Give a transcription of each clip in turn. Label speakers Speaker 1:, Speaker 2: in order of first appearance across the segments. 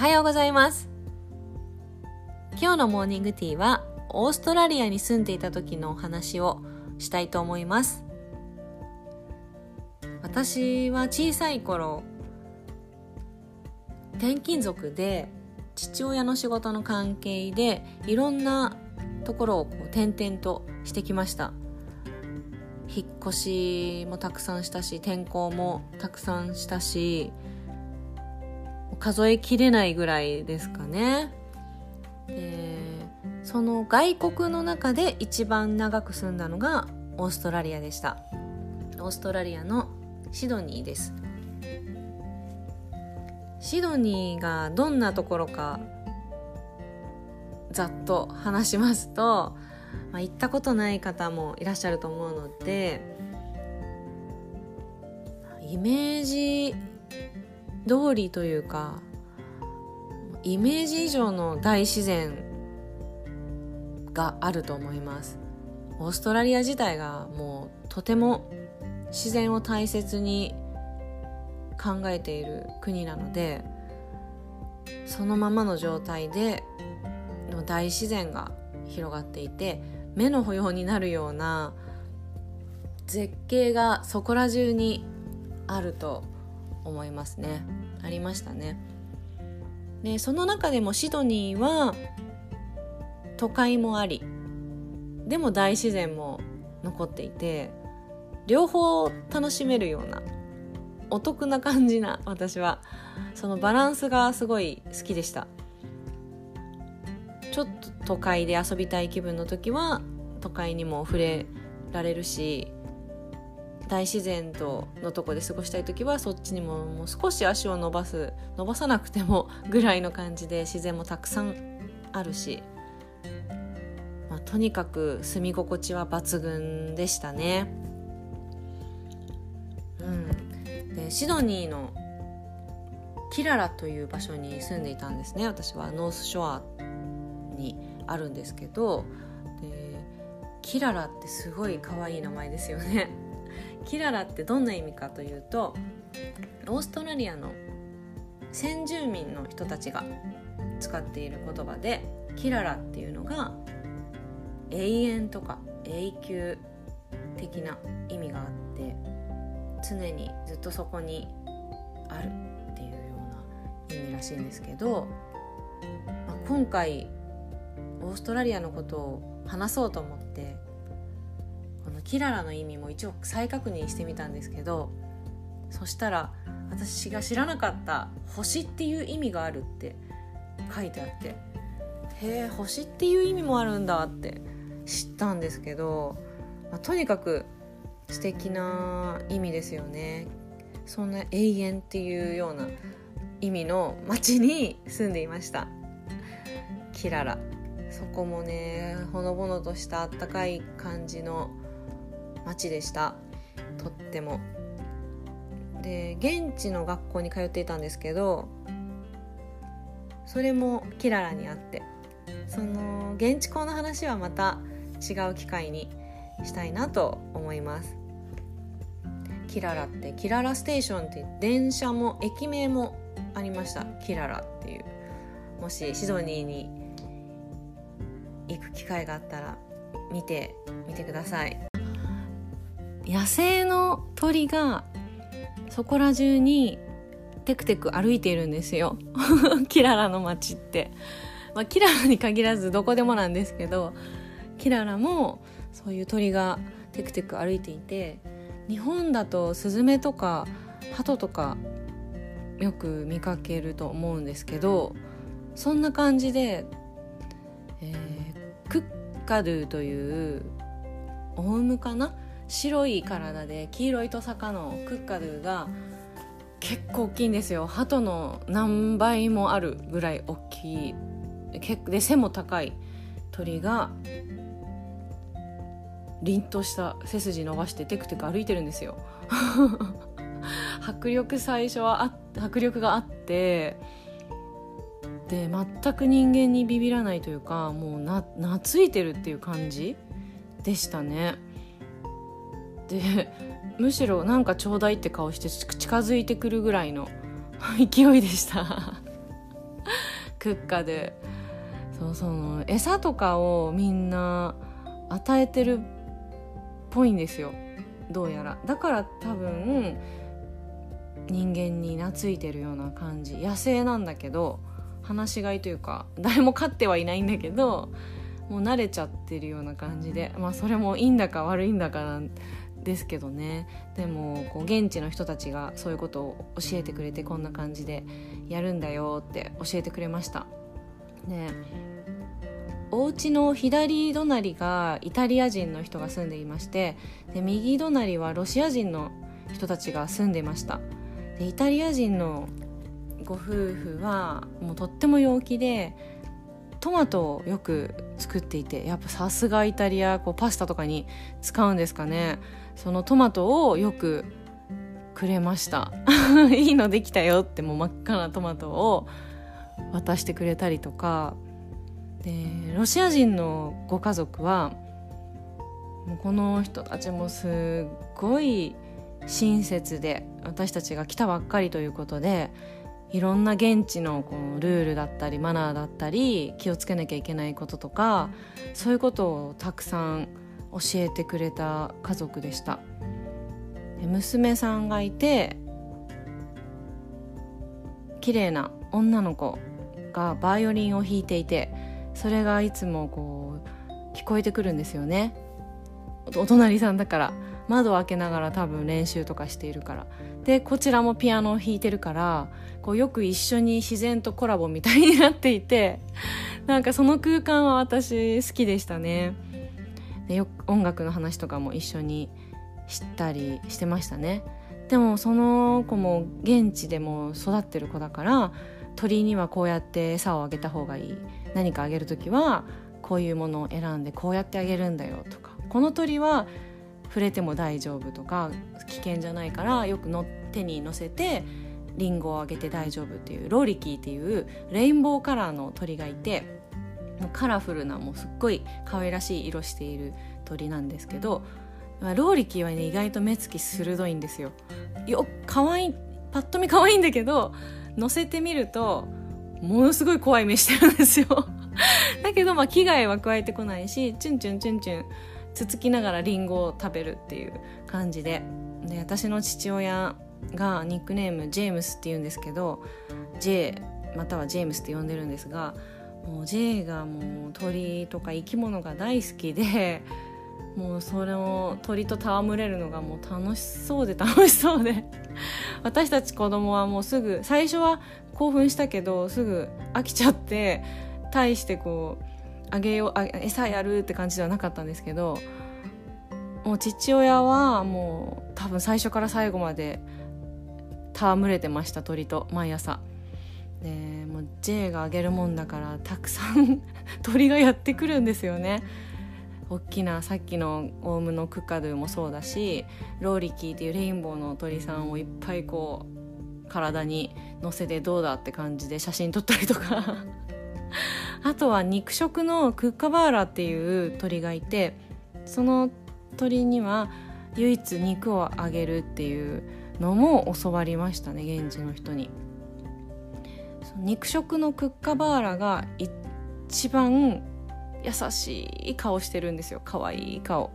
Speaker 1: はようございます。今日のモーニングティーはオーストラリアに住んでいた時のお話をしたいと思います。私は小さい頃転勤族で父親の仕事の関係でいろんなところをこう転々としてきました。引っ越しもたくさんしたし転校もたくさんしたし数えきれないぐらいですかね。でその外国の中で一番長く住んだのがオーストラリアでした。オーストラリアのシドニーです。シドニーがどんなところかざっと話しますと、まあ、行ったことない方もいらっしゃると思うのでイメージ通りというかイメージ以上の大自然があると思います。オーストラリア自体がもうとても自然を大切に考えている国なのでそのままの状態で大自然が広がっていて目の保養になるような絶景がそこら中にあると思いますね。ありましたね。でその中でもシドニーは都会もありでも大自然も残っていて両方楽しめるようなお得な感じな私はそのバランスがすごい好きでした。ちょっと都会で遊びたい気分の時は都会にも触れられるし大自然とのとこで過ごしたい時はそっちにももう少し足を伸ばす伸ばさなくてもぐらいの感じで自然もたくさんあるし、まあ、とにかく住み心地は抜群でしたね。うん、でシドニーのキララという場所に住んでいたんですね。私はノースショアにあるんですけどでキララってすごい可愛い名前ですよね。キララってどんな意味かというとオーストラリアの先住民の人たちが使っている言葉でキララっていうのが永遠とか永久的な意味があって常にずっとそこにあるっていうような意味らしいんですけど、まあ、今回オーストラリアのことを話そうと思ってキララの意味も一応再確認してみたんですけどそしたら私が知らなかった「星」っていう意味があるって書いてあってへえ星っていう意味もあるんだって知ったんですけど、まあ、とにかく素敵な意味ですよね。そんな永遠っていうような意味の町に住んでいました。キララ。そこもねほのぼのとしたあったかい感じの街でした。とっても。で現地の学校に通っていたんですけどそれもキララにあってその現地校の話はまた違う機会にしたいなと思います。キララってキララステーションって電車も駅名もありました。キララっていう。もしシドニーに行く機会があったら見てみてください。野生の鳥がそこら中にテクテク歩いているんですよ。キララの街って、まあ、キララに限らずどこでもなんですけどキララもそういう鳥がテクテク歩いていて日本だとスズメとかハトとかよく見かけると思うんですけどそんな感じで、えー、クッカドゥというオウムかな？白い体で黄色いトサカのクッカドゥが結構大きいんですよ。鳩の何倍もあるぐらい大きい。で背も高い鳥が凛とした背筋伸ばしてテクテク歩いてるんですよ。迫力最初はあ迫力があってで全く人間にビビらないというかもうな懐いてるっていう感じでしたね。で むしろなんかちょうだいって顔して近づいてくるぐらいの勢いでした。クッカで。そうその餌とかをみんな与えてるっぽいんですよ。どうやら。だから多分人間に懐いてるような感じ。野生なんだけど放し飼いというか誰も飼ってはいないんだけどもう慣れちゃってるような感じでまあそれもいいんだか悪いんだかなんですけどね。でもこう現地の人たちがそういうことを教えてくれてこんな感じでやるんだよって教えてくれました。ね。お家の左隣がイタリア人の人が住んでいましてで右隣はロシア人の人たちが住んでいました。でイタリア人のご夫婦はもうとっても陽気でトマトをよく作っていてやっぱさすがイタリアこうパスタとかに使うんですかね。そのトマトをよくくれました。いいのできたよってもう真っ赤なトマトを渡してくれたりとか。でロシア人のご家族はもうこの人たちもすっごい親切で私たちが来たばっかりということでいろんな現地のこのルールだったりマナーだったり気をつけなきゃいけないこととかそういうことをたくさん教えてくれた家族でした。娘さんがいて綺麗な女の子がバイオリンを弾いていてそれがいつもこう聞こえてくるんですよね。お隣さんだから。窓を開けながら多分練習とかしているから。でこちらもピアノを弾いてるからこうよく一緒に自然とコラボみたいになっていてなんかその空間は私好きでしたね。でよ音楽の話とかも一緒に知ったりしてましたね。でもその子も現地でも育ってる子だから鳥にはこうやって餌をあげた方がいい。何かあげる時はこういうものを選んでこうやってあげるんだよとか。この鳥は触れても大丈夫とか危険じゃないからよくの手に乗せてリンゴをあげて大丈夫っていうローリキーっていうレインボーカラーの鳥がいてカラフルなもうすっごい可愛らしい色している鳥なんですけどまあローリキーはね意外と目つき鋭いんですよ。よ可愛いパッと見可愛いんだけど乗せてみるとものすごい怖い目してるんですよ だけどまあ危害は加えてこないしチュンチュンチュンチュンつつきながらリンゴを食べるっていう感じでで私の父親がニックネームジェームスっていうんですけど J またはジェームスって呼んでるんですがもう J がもう鳥とか生き物が大好きで もうそれを鳥と戯れるのがもう楽しそうで楽しそうで。私たち子供はもうすぐ最初は興奮したけどすぐ飽きちゃって対してこうあげようあ餌やるって感じではなかったんですけどもう父親はもう多分最初から最後まで戯れてました鳥と毎朝。でもう J があげるもんだからたくさん 鳥がやってくるんですよね。大きなさっきのオウムのクッカドゥもそうだしローリキーっていうレインボーの鳥さんをいっぱいこう体に乗せてどうだって感じで写真撮ったりとか。あとは肉食のクッカバーラっていう鳥がいてその鳥には唯一肉をあげるっていうのも教わりましたね現地の人に。肉食のクッカバーラが一番優しい顔してるんですよ。可愛い顔。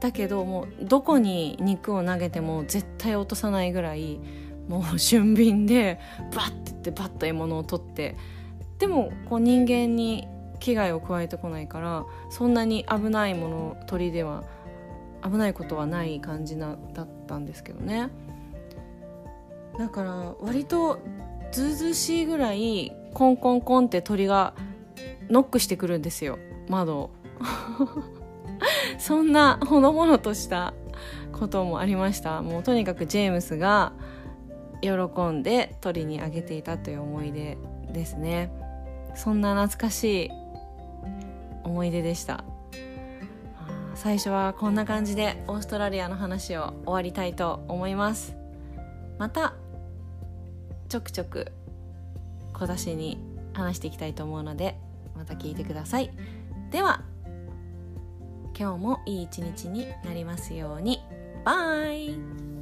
Speaker 1: だけどもうどこに肉を投げても絶対落とさないぐらいもう俊敏でバッてってバッと獲物を取って。でもこう人間に危害を加えてこないからそんなに危ないもの鳥では危ないことはない感じなだったんですけどね。だから割とずうずしいぐらいコンコンコンって鳥がノックしてくるんですよ。窓を。そんなほのぼのとしたこともありました。もうとにかくジェームスが喜んで鳥にあげていたという思い出ですね。そんな懐かしい思い出でした。最初はこんな感じでオーストラリアの話を終わりたいと思います。また。ちょくちょく小出しに話していきたいと思うのでまた聞いてください。では今日もいい一日になりますように。バイ。